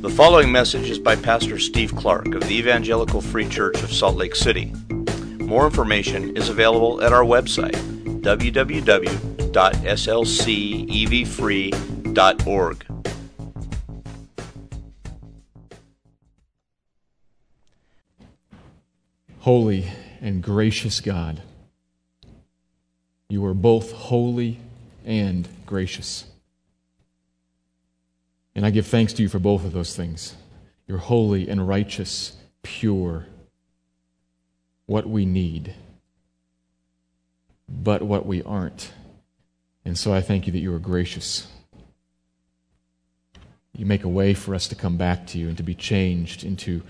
The following message is by Pastor Steve Clark of the Evangelical Free Church of Salt Lake City. More information is available at our website, www.slcevfree.org. Holy and gracious God, you are both holy and gracious. And I give thanks to you for both of those things. You're holy and righteous, pure, what we need, but what we aren't. And so I thank you that you are gracious. You make a way for us to come back to you and to be changed into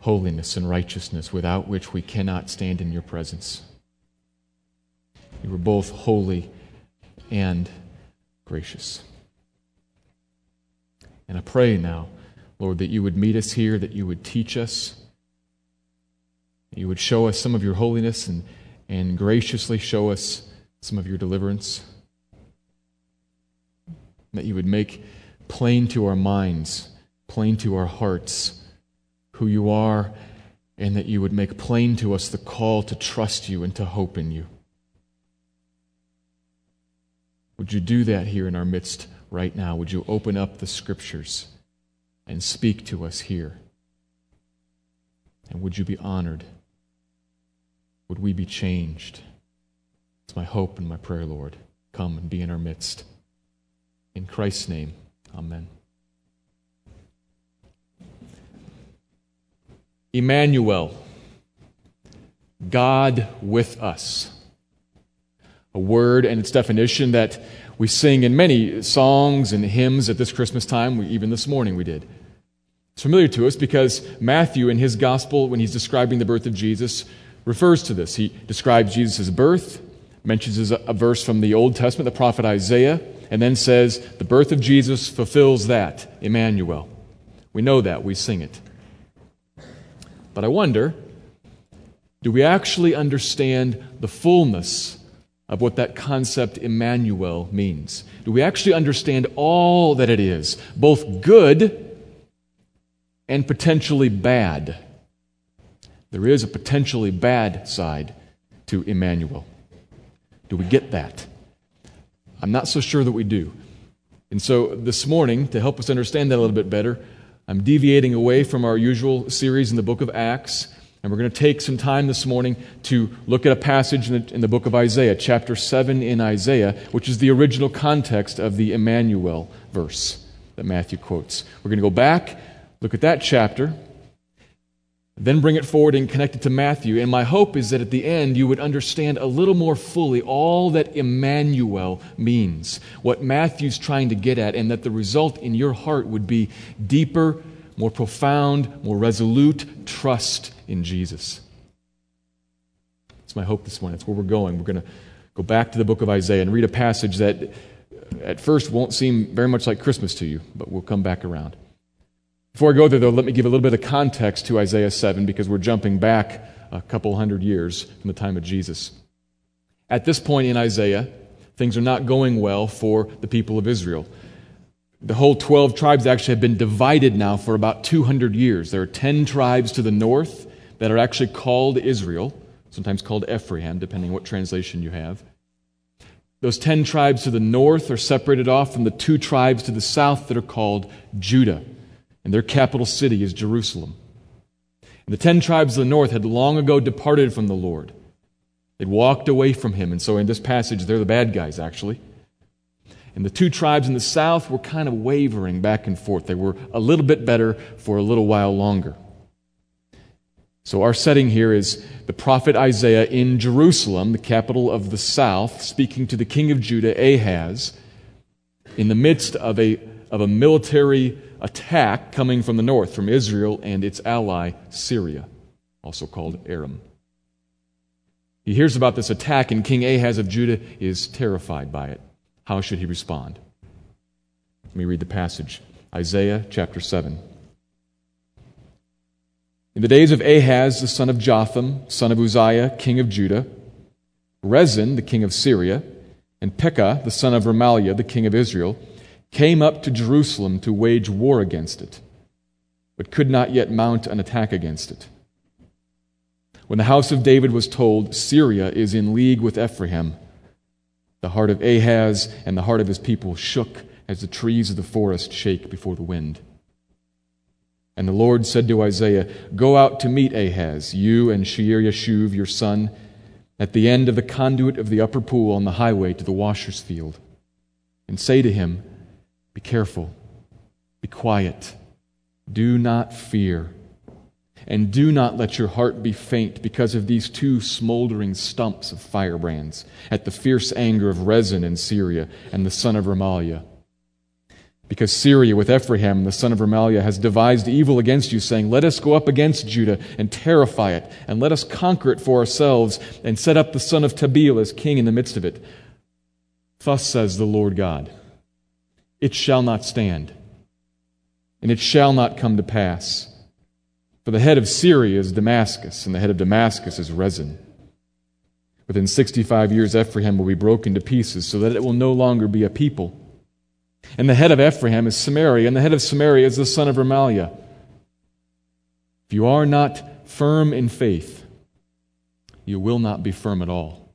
holiness and righteousness, without which we cannot stand in your presence. You are both holy and gracious. And I pray now, Lord, that you would meet us here, that you would teach us, that you would show us some of your holiness and, and graciously show us some of your deliverance, that you would make plain to our minds, plain to our hearts, who you are, and that you would make plain to us the call to trust you and to hope in you. Would you do that here in our midst right now? Would you open up the scriptures and speak to us here? And would you be honored? Would we be changed? It's my hope and my prayer, Lord. Come and be in our midst. In Christ's name, amen. Immanuel, God with us a word and its definition that we sing in many songs and hymns at this Christmas time. We, even this morning we did. It's familiar to us because Matthew, in his gospel, when he's describing the birth of Jesus, refers to this. He describes Jesus' birth, mentions a verse from the Old Testament, the prophet Isaiah, and then says, The birth of Jesus fulfills that, Immanuel. We know that, we sing it. But I wonder, do we actually understand the fullness of what that concept Immanuel means? Do we actually understand all that it is, both good and potentially bad? There is a potentially bad side to Immanuel. Do we get that? I'm not so sure that we do. And so this morning, to help us understand that a little bit better, I'm deviating away from our usual series in the book of Acts and we're going to take some time this morning to look at a passage in the, in the, book of Isaiah, chapter 7 in Isaiah, which is the original context of the Immanuel verse that Matthew quotes. We're going to go back, look at that chapter, then bring it forward and connect it to Matthew. And my hope is that at the end you would understand a little more fully all that Immanuel means, what Matthew's trying to get at, and that the result in your heart would be deeper, more profound, more resolute trust in Jesus. It's my hope this morning. That's where we're going. We're going to go back to the book of Isaiah and read a passage that uh, at first won't seem very much like Christmas to you, but we'll come back around. Before I go there, though, let me give a little bit of context to Isaiah 7 because we're jumping back a couple hundred years from the time of Jesus. At this point in Isaiah, things are not going well for the people of Israel. The whole 12 tribes actually have been divided now for about 200 years. There are 10 tribes to the north that are actually called Israel, sometimes called Ephraim, depending what translation you have. Those ten tribes to the north are separated off from the two tribes to the south that are called Judah, and their capital city is Jerusalem. And the ten tribes of the north had long ago departed from the Lord. They'd walked away from him, and so in this passage, they're the bad guys, actually. And the two tribes in the south were kind of wavering back and forth. They were a little bit better for a little while longer. So, our setting here is the prophet Isaiah in Jerusalem, the capital of the south, speaking to the king of Judah, Ahaz, in the midst of a, of a military attack coming from the north, from Israel and its ally, Syria, also called Aram. He hears about this attack, and King Ahaz of Judah is terrified by it. How should he respond? Let me read the passage Isaiah chapter 7. In the days of Ahaz, the son of Jotham, son of Uzziah, king of Judah, Rezin, the king of Syria, and Pekah, the son of Remaliah, the king of Israel, came up to Jerusalem to wage war against it. but could not yet mount an attack against it. When the house of David was told, Syria is in league with Ephraim, the heart of Ahaz and the heart of his people shook as the trees of the forest shake before the wind. And the Lord said to Isaiah, Go out to meet Ahaz, you and Shear Yashuv, your son, at the end of the conduit of the upper pool on the highway to the washer's field, and say to him, Be careful, be quiet, do not fear, and do not let your heart be faint because of these two smoldering stumps of firebrands at the fierce anger of Rezin in Syria and the son of Remaliah because Syria with Ephraim, the son of Remaliah, has devised evil against you, saying, Let us go up against Judah and terrify it, and let us conquer it for ourselves, and set up the son of Tabeel as king in the midst of it. Thus says the Lord God It shall not stand, and it shall not come to pass. For the head of Syria is Damascus, and the head of Damascus is Rezin. Within 65 years, Ephraim will be broken to pieces, so that it will no longer be a people and the head of Ephraim is Samaria, and the head of Samaria is the son of Remaliah. If you are not firm in faith, you will not be firm at all.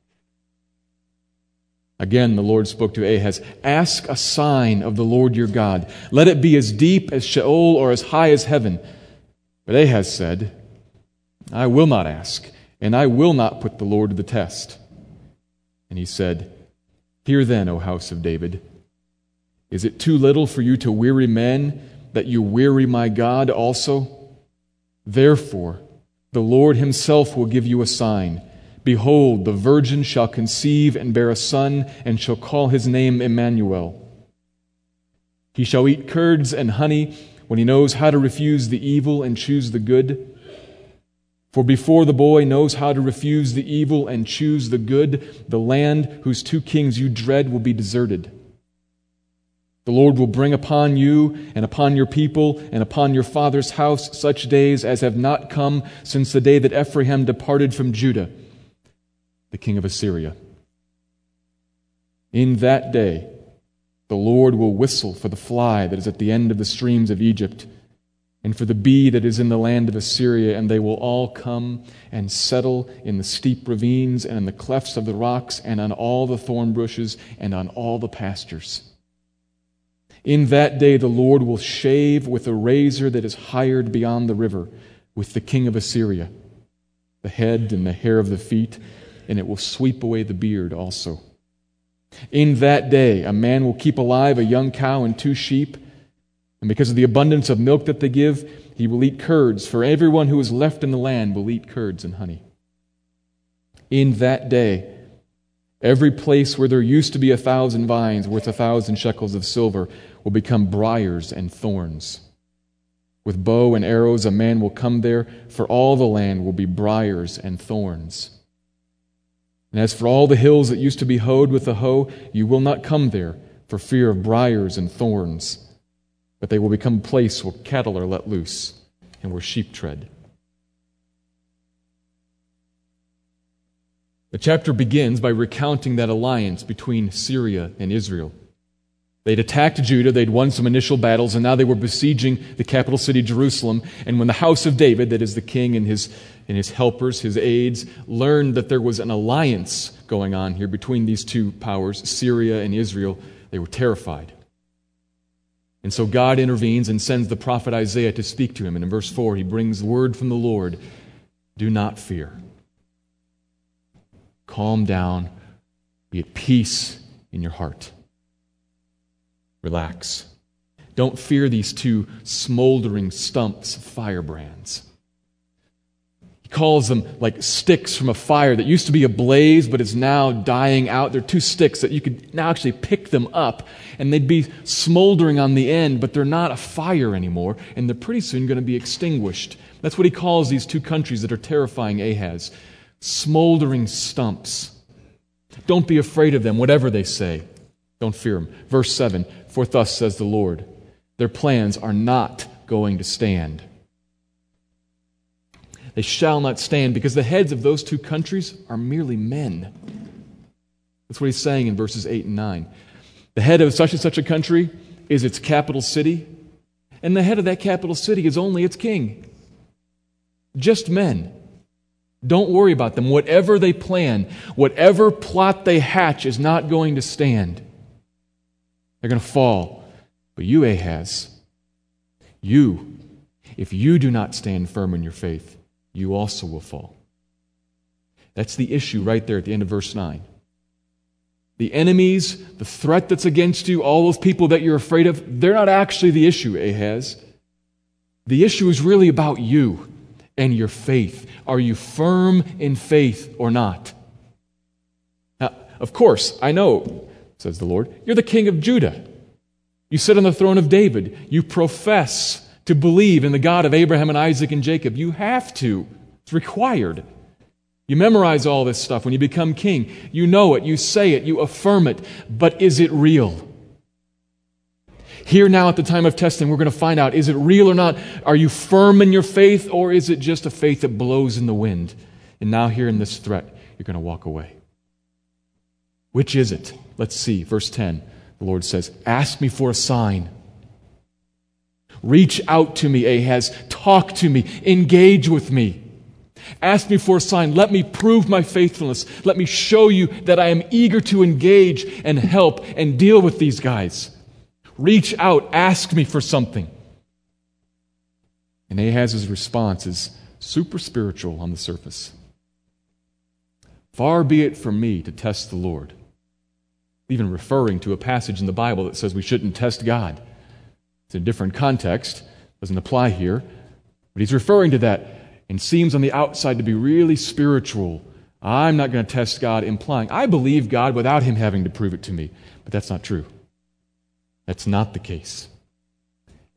Again, the Lord spoke to Ahaz Ask a sign of the Lord your God. Let it be as deep as Sheol or as high as heaven. But Ahaz said, I will not ask, and I will not put the Lord to the test. And he said, Hear then, O house of David. Is it too little for you to weary men that you weary my God also? Therefore, the Lord himself will give you a sign. Behold, the virgin shall conceive and bear a son, and shall call his name Immanuel. He shall eat curds and honey when he knows how to refuse the evil and choose the good. For before the boy knows how to refuse the evil and choose the good, the land whose two kings you dread will be deserted. The Lord will bring upon you and upon your people and upon your father's house such days as have not come since the day that Ephraim departed from Judah, the king of Assyria. In that day, the Lord will whistle for the fly that is at the end of the streams of Egypt, and for the bee that is in the land of Assyria, and they will all come and settle in the steep ravines and in the clefts of the rocks, and on all the thorn bushes, and on all the pastures. In that day, the Lord will shave with a razor that is hired beyond the river with the king of Assyria, the head and the hair of the feet, and it will sweep away the beard also. In that day, a man will keep alive a young cow and two sheep, and because of the abundance of milk that they give, he will eat curds, for everyone who is left in the land will eat curds and honey. In that day, Every place where there used to be a thousand vines worth a thousand shekels of silver will become briars and thorns. With bow and arrows, a man will come there, for all the land will be briars and thorns. And as for all the hills that used to be hoed with the hoe, you will not come there for fear of briars and thorns, but they will become a place where cattle are let loose and where sheep tread. The chapter begins by recounting that alliance between Syria and Israel. They'd attacked Judah, they'd won some initial battles, and now they were besieging the capital city, Jerusalem. And when the house of David, that is the king and his, and his helpers, his aides, learned that there was an alliance going on here between these two powers, Syria and Israel, they were terrified. And so God intervenes and sends the prophet Isaiah to speak to him. And in verse 4, he brings word from the Lord Do not fear. Calm down. Be at peace in your heart. Relax. Don't fear these two smoldering stumps of firebrands. He calls them like sticks from a fire that used to be ablaze but is now dying out. They're two sticks that you could now actually pick them up and they'd be smoldering on the end, but they're not a fire anymore and they're pretty soon going to be extinguished. That's what he calls these two countries that are terrifying Ahaz smoldering stumps. Don't be afraid of them, whatever they say. Don't fear them. Verse 7 For thus says the Lord, their plans are not going to stand. They shall not stand because the heads of those two countries are merely men. That's what he's saying in verses 8 and 9. The head of such and such a country is its capital city, And the head of that capital city is only its king. Just men. Don't worry about them. Whatever they plan, whatever plot they hatch is not going to stand. They're going to fall. But you, Ahaz, you, if you do not stand firm in your faith, you also will fall. That's the issue right there at the end of verse 9. The enemies, the threat that's against you, all those people that you're afraid of, they're not actually the issue, Ahaz. The issue is really about you and your faith. Are you firm in faith or not? Now, of course, I know, says the Lord, you're the king of Judah. You sit on the throne of David. You profess to believe in the God of Abraham and Isaac and Jacob. You have to, it's required. You memorize all this stuff when you become king. You know it, you say it, you affirm it. But is it real? Here now at the time of testing, we're going to find out is it real or not? Are you firm in your faith or is it just a faith that blows in the wind? And now, here in this threat, you're going to walk away. Which is it? Let's see. Verse 10, the Lord says, Ask me for a sign. Reach out to me, Ahaz. Talk to me. Engage with me. Ask me for a sign. Let me prove my faithfulness. Let me show you that I am eager to engage and help and deal with these guys. Reach out, ask me for something. And Ahaz's response is super spiritual on the surface. Far be it from me to test the Lord. Even referring to a passage in the Bible that says we shouldn't test God. It's in a different context, doesn't apply here, but he's referring to that and seems on the outside to be really spiritual. I'm not going to test God, implying I believe God without him having to prove it to me. But that's not true. That's not the case.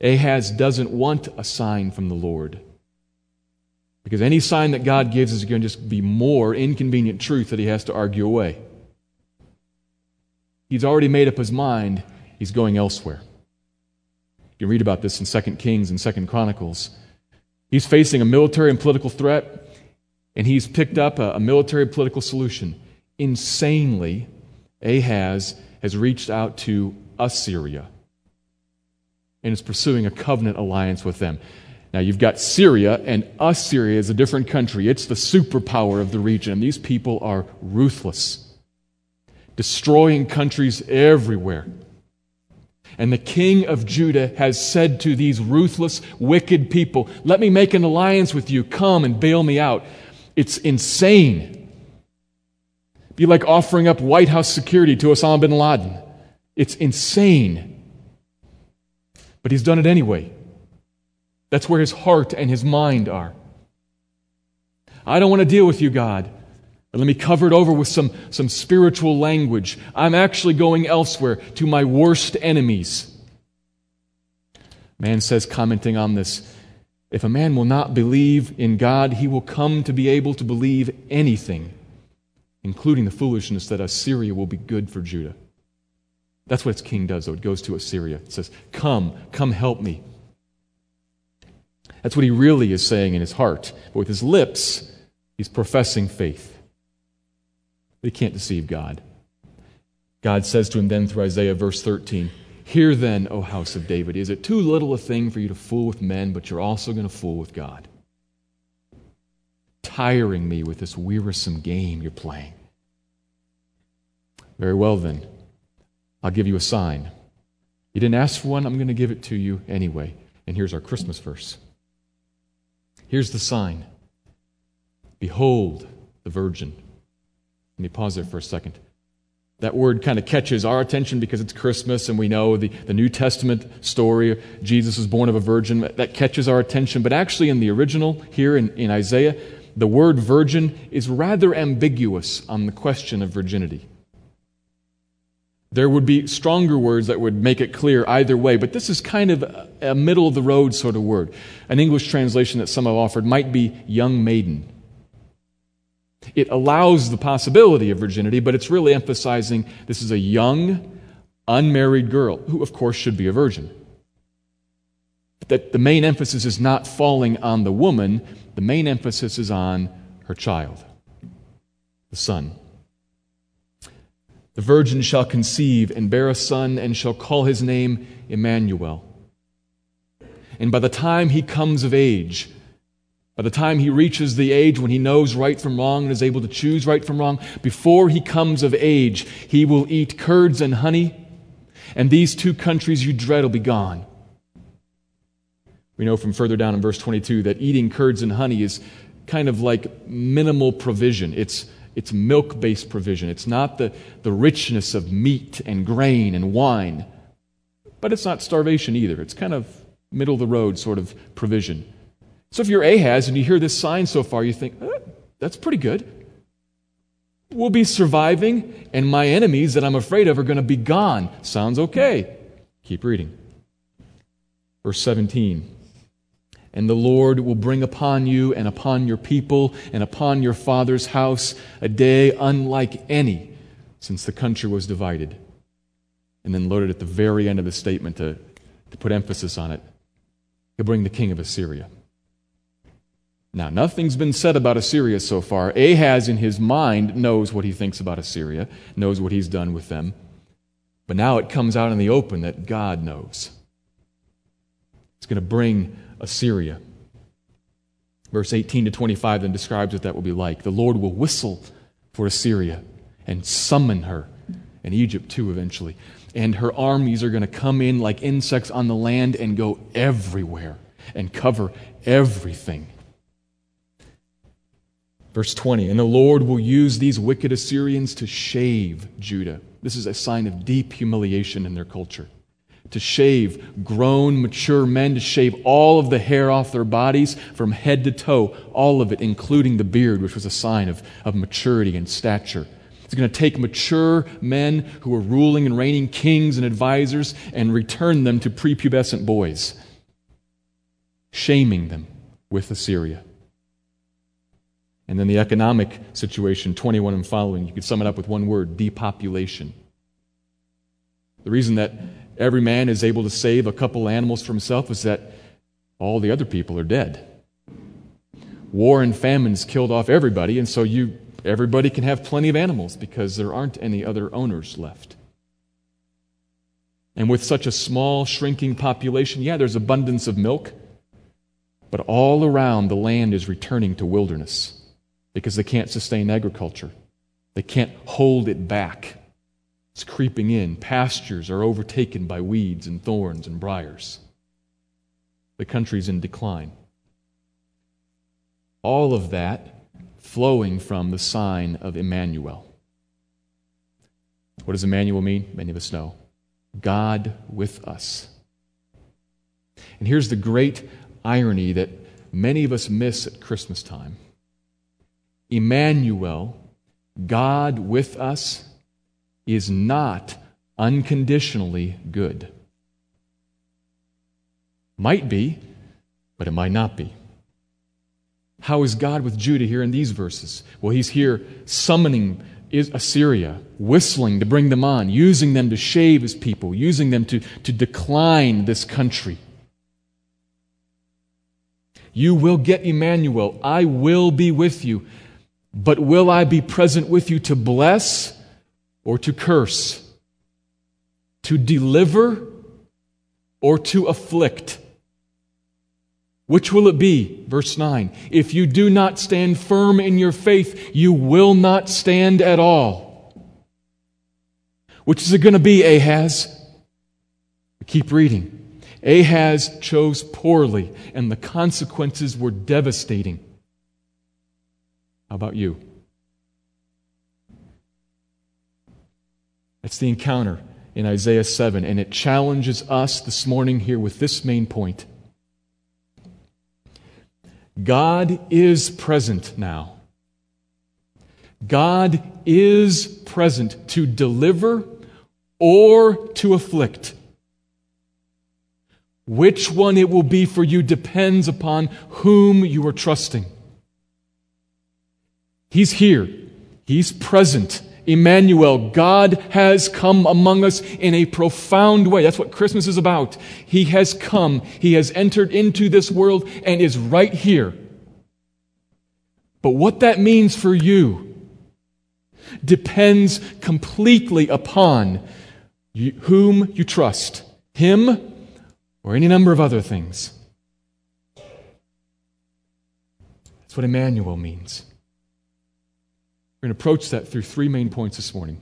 Ahaz doesn't want a sign from the Lord. Because any sign that God gives is going to just be more inconvenient truth that he has to argue away. He's already made up his mind, he's going elsewhere. You can read about this in 2 Kings and 2 Chronicles. He's facing a military and political threat, and he's picked up a, a military political solution. Insanely, Ahaz has reached out to Assyria and is pursuing a covenant alliance with them. Now, you've got Syria, and Assyria is a different country. It's the superpower of the region. These people are ruthless, destroying countries everywhere. And the king of Judah has said to these ruthless, wicked people, Let me make an alliance with you. Come and bail me out. It's insane. Be like offering up White House security to Osama bin Laden. It's insane. But he's done it anyway. That's where his heart and his mind are. I don't want to deal with you, God. But let me cover it over with some, some spiritual language. I'm actually going elsewhere to my worst enemies. Man says, commenting on this, if a man will not believe in God, he will come to be able to believe anything, including the foolishness that Assyria will be good for Judah. That's what its king does, though. It goes to Assyria. It says, Come, come help me. That's what he really is saying in his heart. But with his lips, he's professing faith. He can't deceive God. God says to him then through Isaiah, verse 13, Hear then, O house of David, is it too little a thing for you to fool with men, but you're also going to fool with God? Tiring me with this wearisome game you're playing. Very well, then. I'll give you a sign. You didn't ask for one, I'm going to give it to you anyway. And here's our Christmas verse. Here's the sign Behold the virgin. Let me pause there for a second. That word kind of catches our attention because it's Christmas and we know the, the New Testament story. Jesus was born of a virgin. That catches our attention. But actually, in the original here in, in Isaiah, the word virgin is rather ambiguous on the question of virginity. There would be stronger words that would make it clear either way, but this is kind of a middle of the road sort of word. An English translation that some have offered might be young maiden. It allows the possibility of virginity, but it's really emphasizing this is a young, unmarried girl, who, of course, should be a virgin. That the main emphasis is not falling on the woman, the main emphasis is on her child, the son. The virgin shall conceive and bear a son and shall call his name Immanuel. And by the time he comes of age, by the time he reaches the age when he knows right from wrong and is able to choose right from wrong, before he comes of age, he will eat curds and honey, and these two countries you dread will be gone. We know from further down in verse 22 that eating curds and honey is kind of like minimal provision. It's, it's milk based provision. It's not the, the richness of meat and grain and wine, but it's not starvation either. It's kind of middle of the road sort of provision. So if you're Ahaz and you hear this sign so far, you think, eh, that's pretty good. We'll be surviving, and my enemies that I'm afraid of are going to be gone. Sounds okay. Keep reading. Verse 17. And the Lord will bring upon you and upon your people and upon your father's house a day unlike any since the country was divided. And then loaded at the very end of the statement to, to put emphasis on it. He'll bring the king of Assyria. Now, nothing's been said about Assyria so far. Ahaz, in his mind, knows what he thinks about Assyria, knows what he's done with them. But now it comes out in the open that God knows. He's going to bring Assyria. Verse 18 to 25 then describes what that will be like. The Lord will whistle for Assyria and summon her, and Egypt too eventually. And her armies are going to come in like insects on the land and go everywhere and cover everything. Verse 20, and the Lord will use these wicked Assyrians to shave Judah. This is a sign of deep humiliation in their culture. To shave grown, mature men, to shave all of the hair off their bodies from head to toe, all of it, including the beard, which was a sign of, of maturity and stature. It's going to take mature men who are ruling and reigning kings and advisors and return them to prepubescent boys, shaming them with Assyria. And then the economic situation, 21 and following, you could sum it up with one word depopulation. The reason that every man is able to save a couple animals for himself is that all the other people are dead. War and famines killed off everybody, and so you, everybody can have plenty of animals because there aren't any other owners left. And with such a small, shrinking population, yeah, there's abundance of milk, but all around the land is returning to wilderness because they can't sustain agriculture. They can't hold it back. It's creeping in. Pastures are overtaken by weeds and thorns and briars. The country's in decline. All of that flowing from the sign of Immanuel. What does Immanuel mean? Many of us know. God with us. And here's the great irony that many of us miss at Christmas time. Immanuel, God with us, is not unconditionally good. Might be, but it might not be. How is God with Judah here in these verses? Well, he's here summoning Assyria, whistling to bring them on, using them to shave his people, using them to, to decline this country. You will get Immanuel. I will be with you. But will I be present with you to bless or to curse? To deliver or to afflict? Which will it be? Verse 9. If you do not stand firm in your faith, you will not stand at all. Which is it going to be, Ahaz? Keep reading. Ahaz chose poorly, and the consequences were devastating. How about you? That's the encounter in Isaiah 7, and it challenges us this morning here with this main point God is present now. God is present to deliver or to afflict. Which one it will be for you depends upon whom you are trusting. He's here, He's present. Immanuel, God has come among us in a profound way. That's what Christmas is about. He has come, He has entered into this world and is right here. But what that means for you depends completely upon you, whom you trust Him or any number of other things. That's what Immanuel means. We're going to approach that through three main points this morning.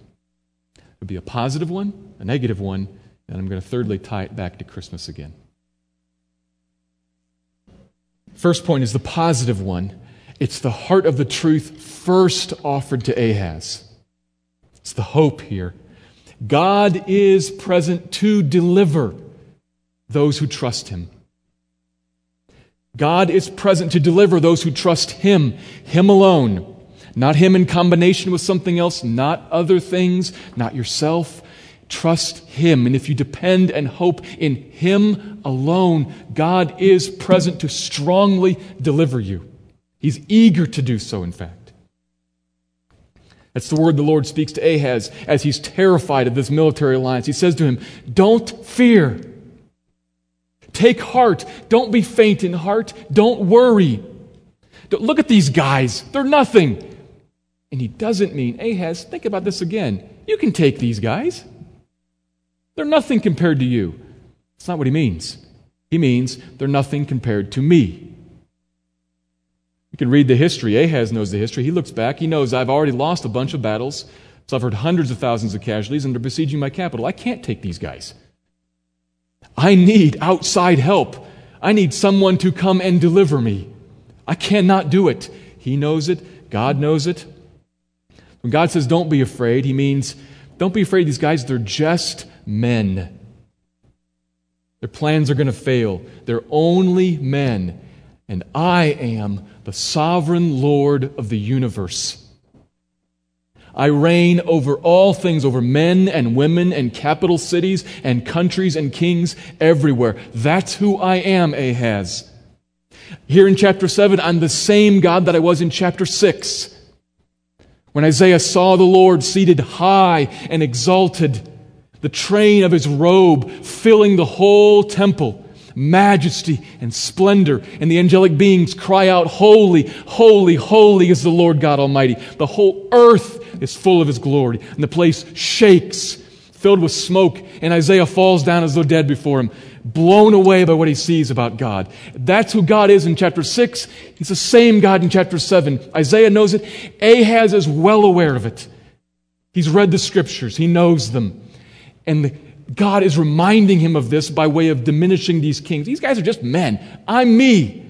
There'll be a positive one, a negative one, and I'm going to thirdly tie it back to Christmas again. First point is the positive one. It's the heart of the truth first offered to Ahaz. It's the hope here. God is present to deliver those who trust him. God is present to deliver those who trust him, him alone. Not him in combination with something else, not other things, not yourself. Trust him. And if you depend and hope in him alone, God is present to strongly deliver you. He's eager to do so, in fact. That's the word the Lord speaks to Ahaz as he's terrified of this military alliance. He says to him, Don't fear. Take heart. Don't be faint in heart. Don't worry. Don't, look at these guys. They're nothing. And he doesn't mean, Ahaz, think about this again. You can take these guys. They're nothing compared to you. That's not what he means. He means they're nothing compared to me. You can read the history. Ahaz knows the history. He looks back. He knows I've already lost a bunch of battles, suffered hundreds of thousands of casualties, and they're besieging my capital. I can't take these guys. I need outside help. I need someone to come and deliver me. I cannot do it. He knows it. God knows it. When God says, don't be afraid, he means, don't be afraid. These guys, they're just men. Their plans are going to fail. They're only men. And I am the sovereign Lord of the universe. I reign over all things, over men and women and capital cities and countries and kings everywhere. That's who I am, Ahaz. Here in chapter 7, I'm the same God that I was in chapter 6. When Isaiah saw the Lord seated high and exalted, the train of his robe filling the whole temple majesty and splendor. And the angelic beings cry out, Holy, holy, holy is the Lord God Almighty. The whole earth is full of his glory. And the place shakes, filled with smoke. And Isaiah falls down as though dead before him, blown away by what he sees about God. That's who God is in chapter 6. He's the same God in chapter 7. Isaiah knows it. Ahaz is well aware of it. He's read the scriptures, he knows them. And God is reminding him of this by way of diminishing these kings. These guys are just men. I'm me.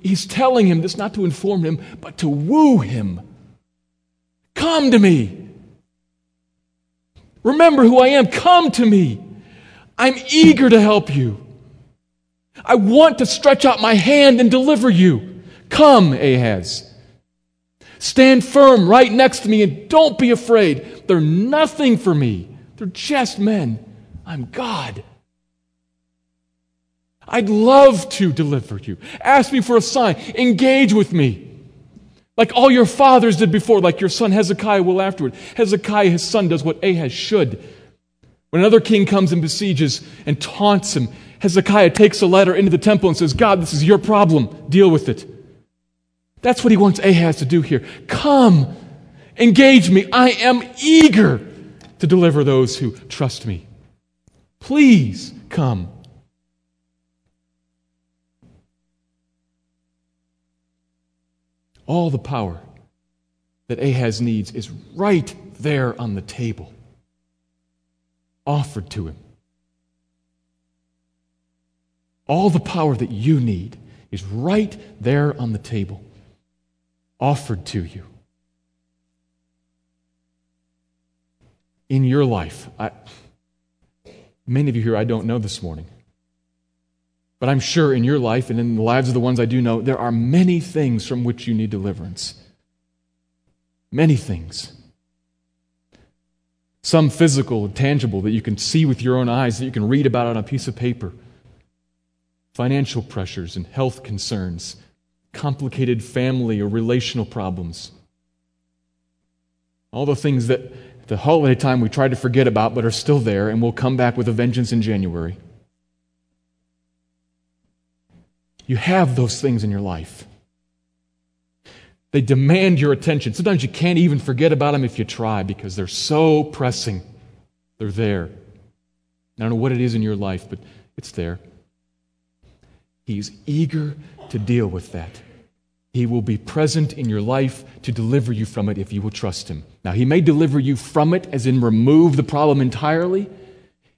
He's telling him this not to inform him, but to woo him. Come to me. Remember who I am. Come to me. I'm eager to help you. I want to stretch out my hand and deliver you. Come, Ahaz. Stand firm right next to me and don't be afraid. They're nothing for me. They're just men. I'm God. I'd love to deliver you. Ask me for a sign. Engage with me. Like all your fathers did before, like your son Hezekiah will afterward. Hezekiah, his son, does what Ahaz should. When another king comes and besieges and taunts him, Hezekiah takes a letter into the temple and says, God, this is your problem. Deal with it. That's what he wants Ahaz to do here. Come, engage me. I am eager to deliver those who trust me. Please come. All the power that Ahaz needs is right there on the table, offered to him. All the power that you need is right there on the table, offered to you. in your life. I, many of you here I don't know this morning. But I'm sure in your life and in the lives of the ones I do know, there are many things from which you need deliverance. Many things. Some physical, tangible that you can see with your own eyes, that you can read about on a piece of paper. Financial pressures and health concerns, complicated family or relational problems. All the things that the holiday time we try to forget about but are still there and will come back with a vengeance in January. You have those things in your life. They demand your attention. Sometimes you can't even forget about them if you try because they're so pressing. They're there. I don't know what it is in your life, but it's there. He's eager to deal with that. He will be present in your life to deliver you from it if you will trust Him. Now, He may deliver you from it, as in remove the problem entirely,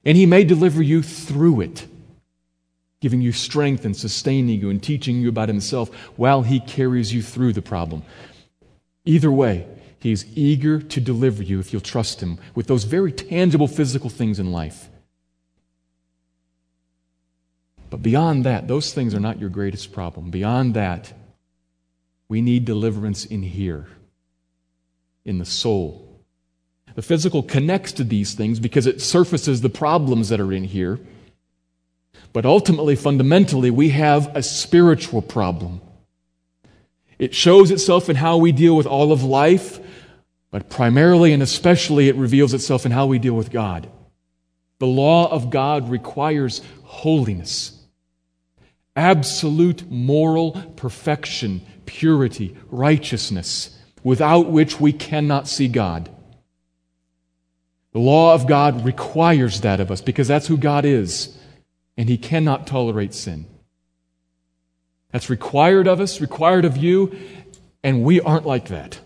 and He may deliver you through it, giving you strength and sustaining you and teaching you about Himself while He carries you through the problem. Either way, He is eager to deliver you if you'll trust Him with those very tangible physical things in life. But beyond that, those things are not your greatest problem. Beyond that, we need deliverance in here, in the soul. The physical connects to these things because it surfaces the problems that are in here. But ultimately, fundamentally, we have a spiritual problem. It shows itself in how we deal with all of life, but primarily and especially it reveals itself in how we deal with God. The law of God requires holiness absolute moral perfection, purity, righteousness, without which we cannot see God. The law of God requires that of us because that's who God is, and He cannot tolerate sin. That's required of us, required of you, and we aren't like that.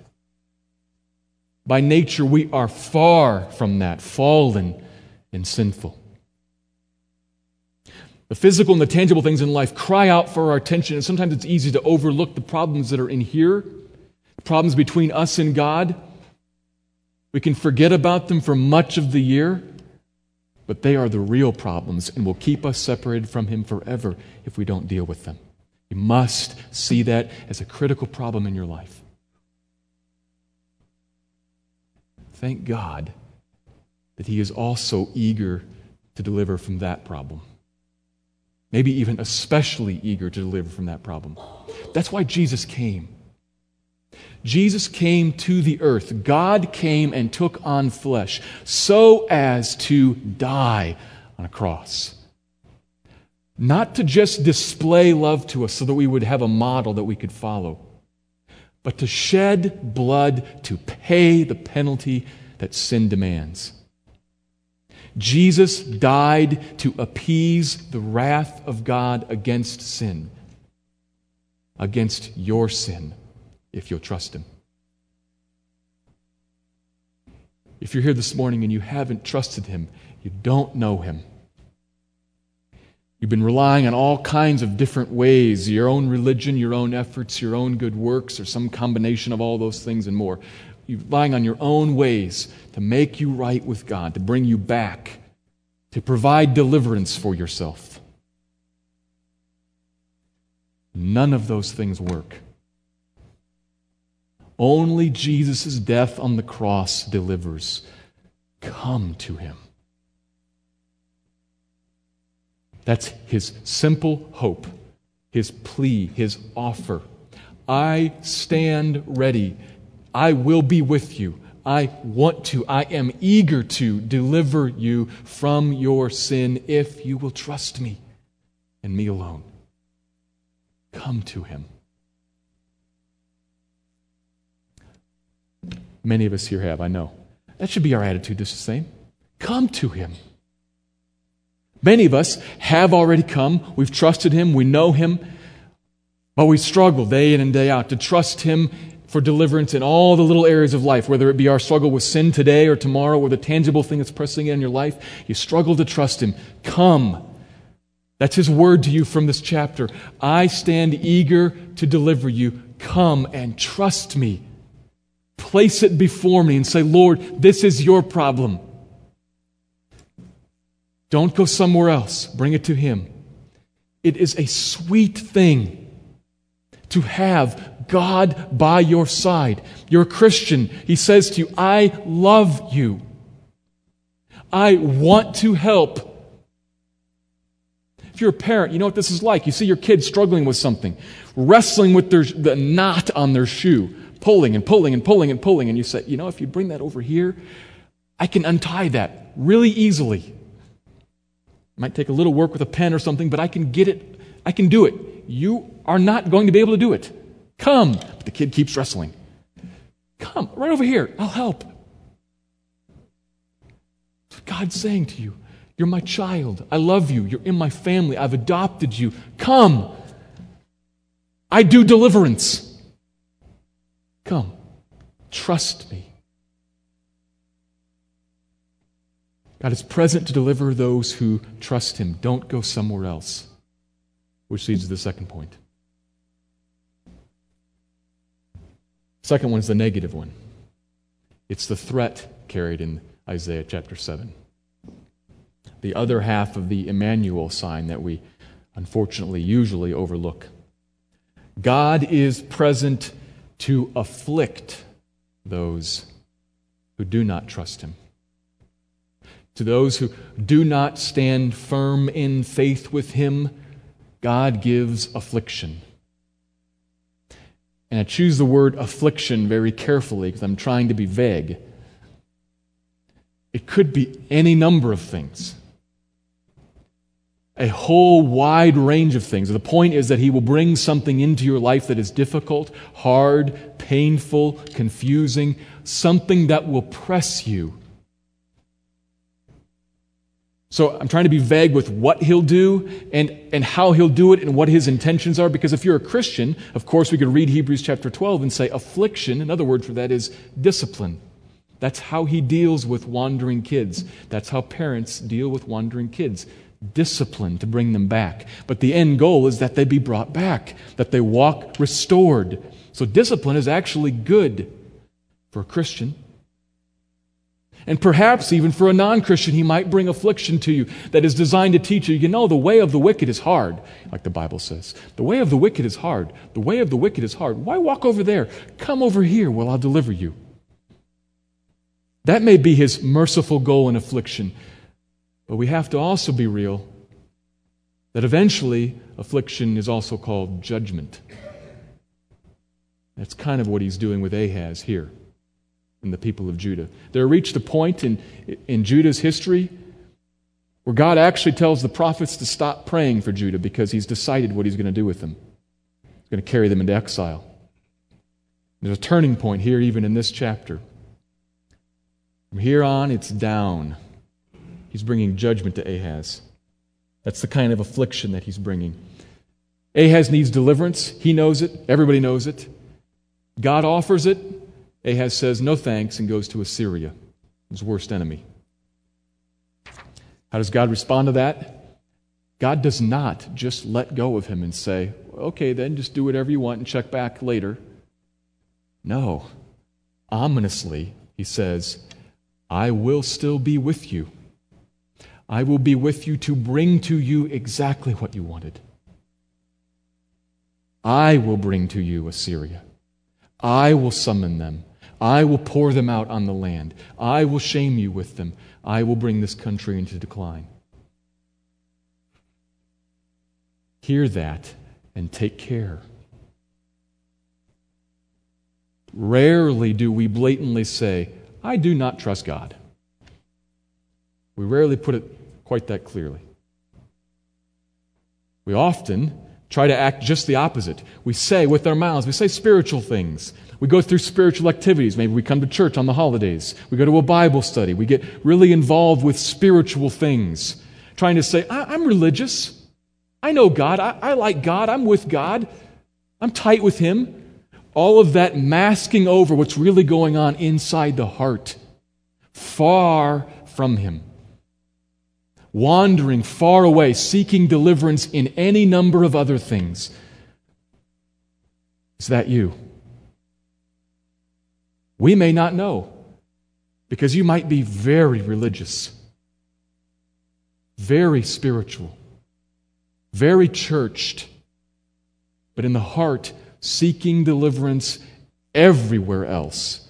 By nature, we are far from that, fallen and sinful. The physical and the tangible things in life cry out for our attention, and sometimes it's easy to overlook the problems that are in here, the problems between us and God. We can forget about them for much of the year, but they are the real problems and will keep us separated from Him forever if we don't deal with them. You must see that as a critical problem in your life. Thank God that He is also eager to deliver from that problem maybe even especially eager to deliver from that problem. That's why Jesus came. Jesus came to the earth. God came and took on flesh so as to die on a cross. Not to just display love to us so that we would have a model that we could follow, but to shed blood to pay the penalty that sin demands. Jesus died to appease the wrath of God against sin, against your sin, if you'll trust Him. If you're here this morning and you haven't trusted Him, you don't know Him. You've been relying on all kinds of different ways your own religion, your own efforts, your own good works, or some combination of all those things and more. You're relying on your own ways to make you right with God, to bring you back, to provide deliverance for yourself. None of those things work. Only Jesus' death on the cross delivers. Come to him. That's his simple hope, his plea, his offer. I stand ready I will be with you. I want to, I am eager to deliver you from your sin if you will trust me and me alone. Come to him. Many of us here have, I know. That should be our attitude just the same. Come to him. Many of us have already come. We've trusted him. We know him. But we struggle day in and day out to trust him for deliverance in all the little areas of life, whether it be our struggle with sin today or tomorrow, or the tangible thing that's pressing in your life. You struggle to trust Him. Come. That's His word to you from this chapter. I stand eager to deliver you. Come and trust me. Place it before me and say, Lord, this is your problem. Don't go somewhere else. Bring it to Him. It is a sweet thing to have God by your side. You're a Christian. He says to you, I love you. I want to help. If you're a parent, you know what this is like. You see your kid struggling with something, wrestling with their, the knot on their shoe, pulling and pulling and pulling and pulling, and you say, you know, if you bring that over here, I can untie that really easily. It might take a little work with a pen or something, but I can get it. I can do it. You are not going to be able to do it. Come. But the kid keeps wrestling. Come, right over here. I'll help. God's saying to you, You're my child. I love you. You're in my family. I've adopted you. Come. I do deliverance. Come, trust me. God is present to deliver those who trust him. Don't go somewhere else. Which leads to the second point. Second one is the negative one. It's the threat carried in Isaiah chapter 7. The other half of the Immanuel sign that we unfortunately usually overlook. God is present to afflict those who do not trust him. To those who do not stand firm in faith with him, God gives affliction. And I choose the word affliction very carefully because I'm trying to be vague. It could be any number of things, a whole wide range of things. The point is that He will bring something into your life that is difficult, hard, painful, confusing, something that will press you so I'm trying to be vague with what he'll do and, and how he'll do it and what his intentions are. Because if you're a Christian, of course, we could read Hebrews chapter 12 and say affliction, another word for that is discipline. That's how he deals with wandering kids. That's how parents deal with wandering kids. Discipline to bring them back. But the end goal is that they be brought back, that they walk restored. So discipline is actually good for a Christian. And perhaps even for a non Christian, he might bring affliction to you that is designed to teach you, you know, the way of the wicked is hard, like the Bible says. The way of the wicked is hard. The way of the wicked is hard. Why walk over there? Come over here where I'll deliver you. That may be his merciful goal in affliction. But we have to also be real that eventually affliction is also called judgment. That's kind of what he's doing with Ahaz here and the people of Judah. There reached a point in, in Judah's history where God actually tells the prophets to stop praying for Judah because he's decided what he's going to do with them. He's going to carry them into exile. There's a turning point here, even in this chapter. From here on, it's down. He's bringing judgment to Ahaz. That's the kind of affliction that he's bringing. Ahaz needs deliverance. He knows it. Everybody knows it. God offers it. Ahaz says no thanks and goes to Assyria, his worst enemy. How does God respond to that? God does not just let go of him and say, okay, then just do whatever you want and check back later. No. Ominously, he says, I will still be with you. I will be with you to bring to you exactly what you wanted. I will bring to you Assyria. I will summon them. I will pour them out on the land. I will shame you with them. I will bring this country into decline. Hear that and take care. Rarely do we blatantly say, I do not trust God. We rarely put it quite that clearly. We often try to act just the opposite. We say with our mouths, we say spiritual things. We go through spiritual activities. Maybe we come to church on the holidays. We go to a Bible study. We get really involved with spiritual things, trying to say, I- am religious. I know God. I-, I like God. I'm with God. I'm tight with Him. All of that masking over what's really going on inside the heart, far from Him. Wandering far away, seeking deliverance in any number of other things. Is that you? We may not know because you might be very religious, very spiritual, very churched, but in the heart seeking deliverance everywhere else,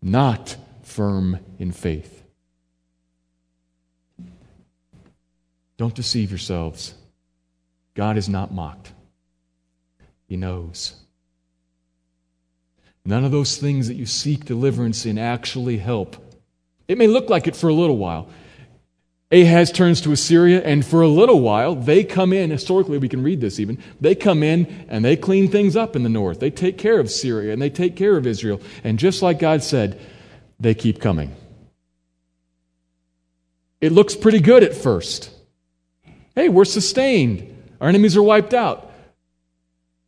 not firm in faith. Don't deceive yourselves. God is not mocked, He knows. None of those things that you seek deliverance in actually help. It may look like it for a little while. Ahaz turns to Assyria, and for a little while, they come in. Historically, we can read this even. They come in and they clean things up in the north. They take care of Syria and they take care of Israel. And just like God said, they keep coming. It looks pretty good at first. Hey, we're sustained. Our enemies are wiped out.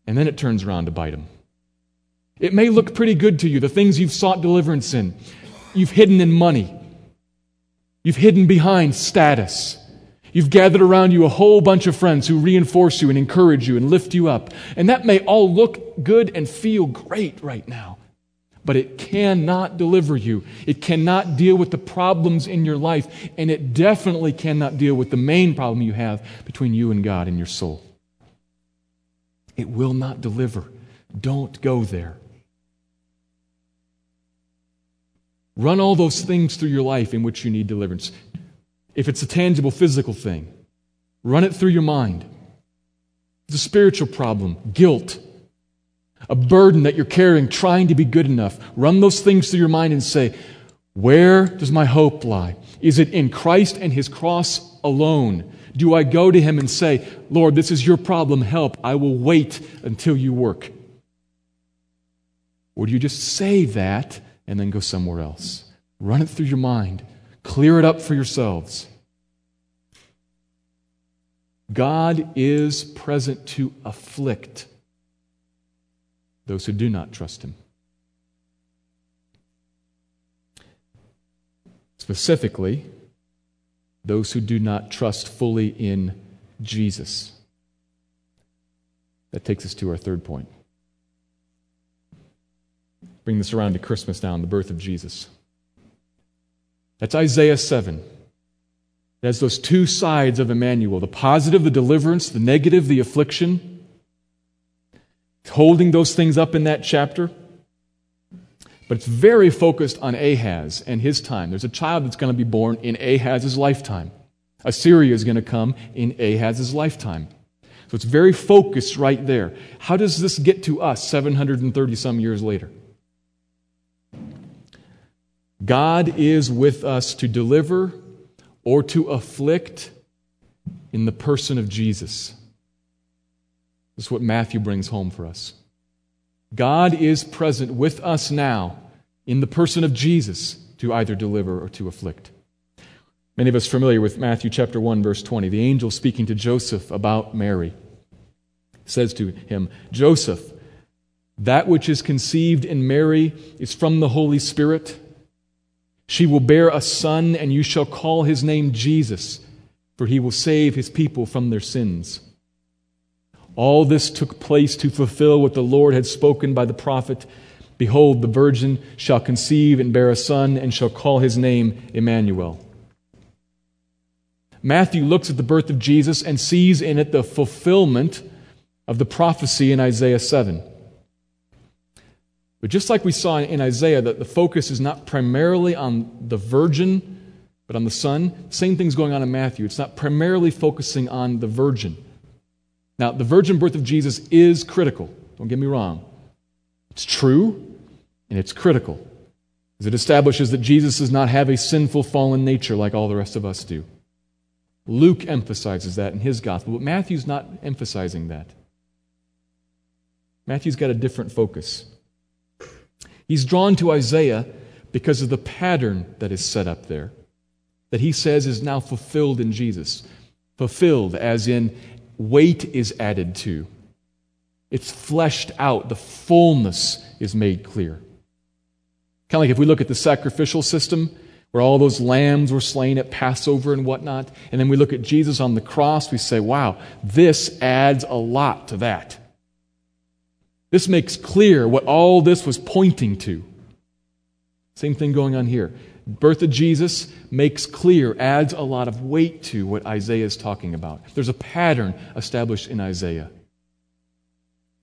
And then it turns around to bite them. It may look pretty good to you, the things you've sought deliverance in. You've hidden in money. You've hidden behind status. You've gathered around you a whole bunch of friends who reinforce you and encourage you and lift you up. And that may all look good and feel great right now. But it cannot deliver you. It cannot deal with the problems in your life. And it definitely cannot deal with the main problem you have between you and God and your soul. It will not deliver. Don't go there. Run all those things through your life in which you need deliverance. If it's a tangible physical thing, run it through your mind. The spiritual problem, guilt, a burden that you're carrying, trying to be good enough. Run those things through your mind and say, Where does my hope lie? Is it in Christ and his cross alone? Do I go to him and say, Lord, this is your problem, help, I will wait until you work? Or do you just say that and then go somewhere else. Run it through your mind, clear it up for yourselves. God is present to afflict those who do not trust Him. Specifically, those who do not trust fully in Jesus. That takes us to our third point bring this around to Christmas now and the birth of Jesus. That's Isaiah 7. It has those two sides of Immanuel the positive, the deliverance, the negative, the affliction. Holding those things up in that chapter. But it's very focused on Ahaz and his time. There's a child that's going to be born in Ahaz's lifetime. Assyria is going to come in Ahaz's lifetime. So it's very focused right there. How does this get to us 730 some years later? God is with us to deliver or to afflict in the person of Jesus. This is what Matthew brings home for us. God is present with us now in the person of Jesus to either deliver or to afflict. Many of us familiar with Matthew chapter 1 verse 20. The angel speaking to Joseph about Mary says to him, "Joseph, that which is conceived in Mary is from the Holy Spirit." She will bear a son, and you shall call his name Jesus, for he will save his people from their sins. All this took place to fulfill what the Lord had spoken by the prophet Behold, the virgin shall conceive and bear a son, and shall call his name Immanuel. Matthew looks at the birth of Jesus and sees in it the fulfillment of the prophecy in Isaiah 7. But just like we saw in Isaiah, that the focus is not primarily on the virgin, but on the son, same thing's going on in Matthew. It's not primarily focusing on the virgin. Now, the virgin birth of Jesus is critical. Don't get me wrong. It's true, and it's critical. Because it establishes that Jesus does not have a sinful, fallen nature like all the rest of us do. Luke emphasizes that in his gospel, but Matthew's not emphasizing that. Matthew's got a different focus. He's drawn to Isaiah because of the pattern that is set up there, that he says is now fulfilled in Jesus. Fulfilled, as in weight is added to, it's fleshed out, the fullness is made clear. Kind of like if we look at the sacrificial system, where all those lambs were slain at Passover and whatnot, and then we look at Jesus on the cross, we say, wow, this adds a lot to that. This makes clear what all this was pointing to. Same thing going on here. Birth of Jesus makes clear, adds a lot of weight to what Isaiah is talking about. There's a pattern established in Isaiah.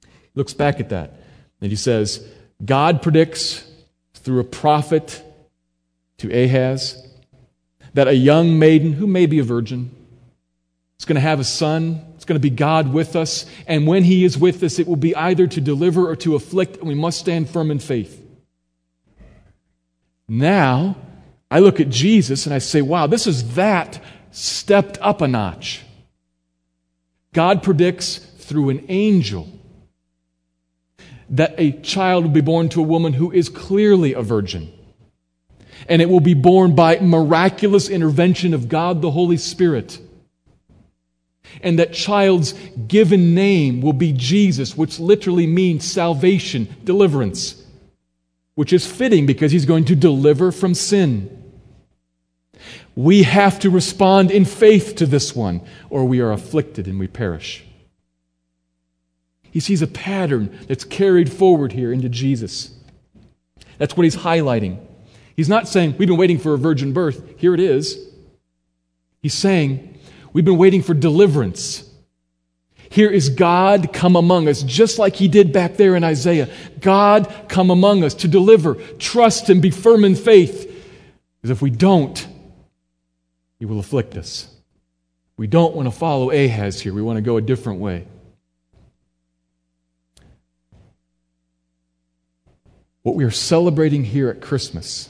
He looks back at that and he says, God predicts through a prophet to Ahaz that a young maiden, who may be a virgin, is going to have a son it's going to be God with us. And when He is with us, it will be either to deliver or to afflict, and we must stand firm in faith. Now, I look at Jesus and I say, wow, this is that stepped up a notch. God predicts through an angel that a child will be born to a woman who is clearly a virgin. And it will be born by miraculous intervention of God the Holy Spirit. And that child's given name will be Jesus, which literally means salvation, deliverance, which is fitting because he's going to deliver from sin. We have to respond in faith to this one, or we are afflicted and we perish. He sees a pattern that's carried forward here into Jesus. That's what he's highlighting. He's not saying, We've been waiting for a virgin birth. Here it is. He's saying, We've been waiting for deliverance. Here is God come among us, just like he did back there in Isaiah. God come among us to deliver. Trust and be firm in faith. Because if we don't, he will afflict us. We don't want to follow Ahaz here. We want to go a different way. What we are celebrating here at Christmas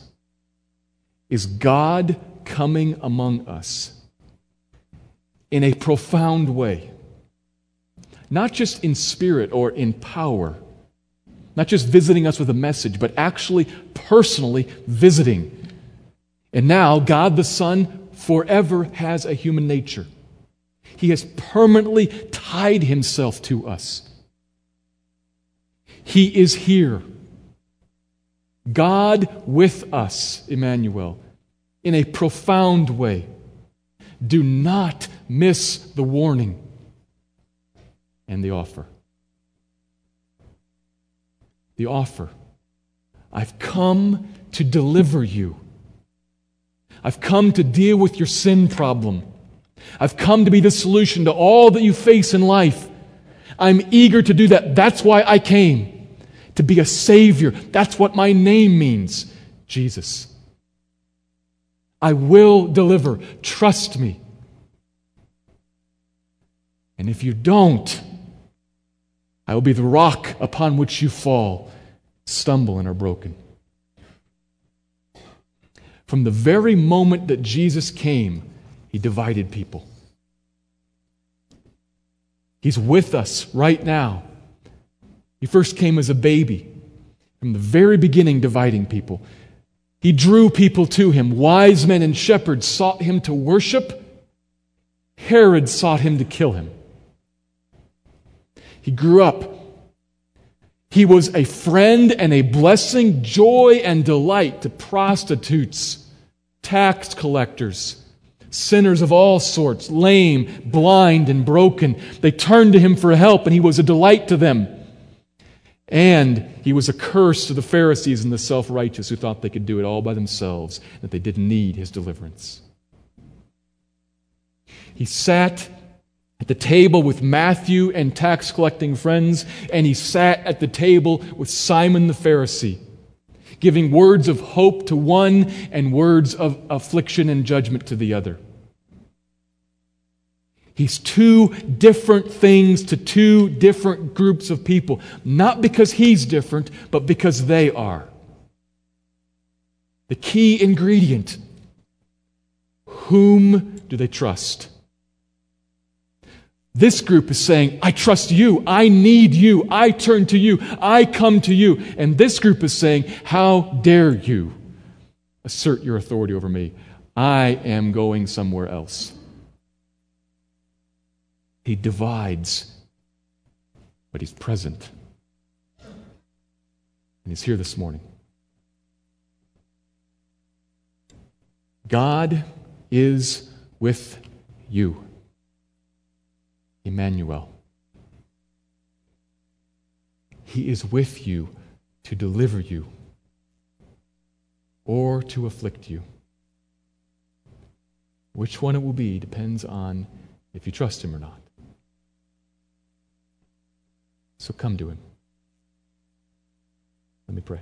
is God coming among us in a profound way. Not just in spirit or in power, not just visiting us with a message, but actually personally visiting. And now, God the Son forever has a human nature. He has permanently tied himself to us. He is here. God with us, Immanuel, in a profound way. Do not miss the warning and the offer. The offer. I've come to deliver you. I've come to deal with your sin problem. I've come to be the solution to all that you face in life. I'm eager to do that. That's why I came. To be a Savior. That's what my name means Jesus. I will deliver. Trust me. And if you don't, I will be the rock upon which you fall, stumble, and are broken. From the very moment that Jesus came, he divided people. He's with us right now. He first came as a baby, from the very beginning, dividing people. He drew people to him. Wise men and shepherds sought him to worship. Herod sought him to kill him. He grew up. He was a friend and a blessing, joy and delight to prostitutes, tax collectors, sinners of all sorts, lame, blind, and broken. They turned to him for help, and he was a delight to them. And he was a curse to the Pharisees and the self righteous who thought they could do it all by themselves, that they didn't need his deliverance. He sat at the table with Matthew and tax collecting friends, and he sat at the table with Simon the Pharisee, giving words of hope to one and words of affliction and judgment to the other. He's two different things to two different groups of people, not because he's different, but because they are. The key ingredient whom do they trust? This group is saying, I trust you. I need you. I turn to you. I come to you. And this group is saying, How dare you assert your authority over me? I am going somewhere else. He divides, but he's present. And he's here this morning. God is with you. Immanuel. He is with you to deliver you or to afflict you. Which one it will be depends on if you trust Him or not. So come to Him. Let me pray.